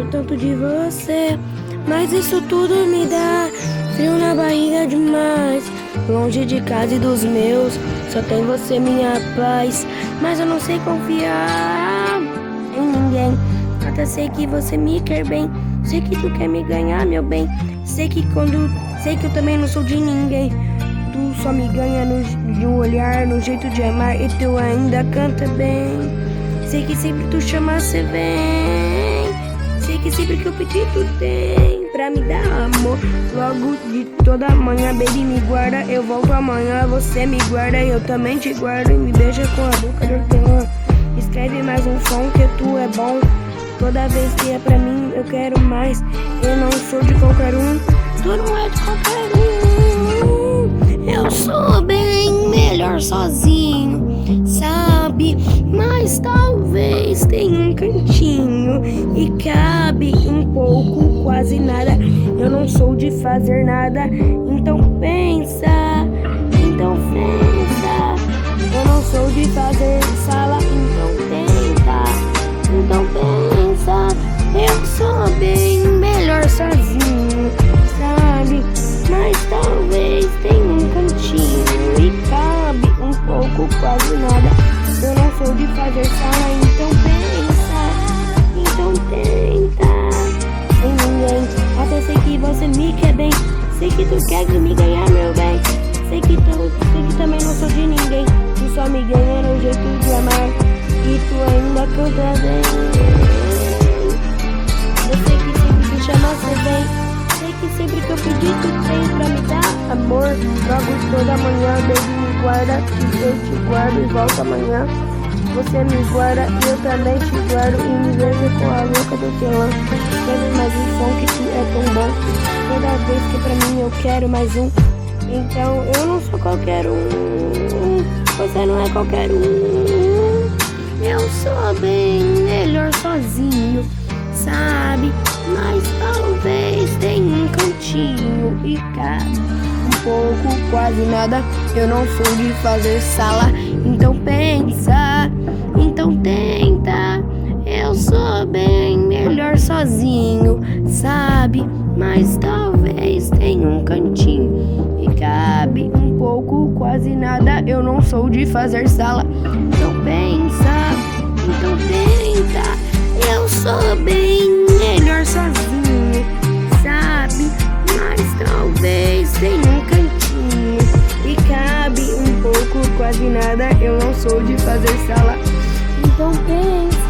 gosto tanto de você. Mas isso tudo me dá frio na barriga demais. Longe de casa e dos meus, só tem você, minha paz. Mas eu não sei confiar em ninguém. Até sei que você me quer bem. Sei que tu quer me ganhar, meu bem. Sei que quando. Sei que eu também não sou de ninguém. Tu só me ganha no, no olhar, no jeito de amar. E tu ainda canta bem. Sei que sempre tu chama, cê vem. Que sempre que eu pedir, tu tem pra me dar amor. Logo de toda manhã, baby, me guarda. Eu volto amanhã, você me guarda. Eu também te guardo e me beija com a boca do teu. Escreve mais um som que tu é bom. Toda vez que é pra mim, eu quero mais. Eu não sou de qualquer um, tu não é de qualquer um. Eu sou bem melhor sozinho? Mas talvez tenha um cantinho e cabe um pouco, quase nada. Eu não sou de fazer nada, então pensa, então pensa. Eu não sou de fazer sala, então tenta, então pensa. Eu sou bem melhor sozinho, sabe? Mas talvez tenha um cantinho e cabe um pouco, quase nada. Eu não sou de fazer sala, então pensa, então tenta. Sem ninguém, até sei que você me quer bem. Sei que tu quer me ganhar, meu bem. Sei que tu, sei que também não sou de ninguém. Tu só me ganha no jeito de amar. E tu ainda canta bem. Eu sei que sempre te chama, você vem. Sei que sempre que eu amor. Logo toda manhã, baby, me guarda. Que eu te guardo e volto amanhã. Você me guarda e eu também te guardo. E me vejo com a louca do teu ano. Quero mais um som que tu é tão bom. Toda vez que pra mim eu quero mais um. Então eu não sou qualquer um. Você não é qualquer um. Eu sou bem melhor sozinho, sabe? Mas talvez tenha um cantinho e um pouco, quase nada. Eu não sou de fazer sala, então pensa, então tenta. Eu sou bem melhor sozinho, sabe? Mas talvez tenha um cantinho e cabe um pouco, quase nada. Eu não sou de fazer sala, então pensa, então tenta. Eu sou bem quase nada. Eu não sou de fazer sala, então pensa.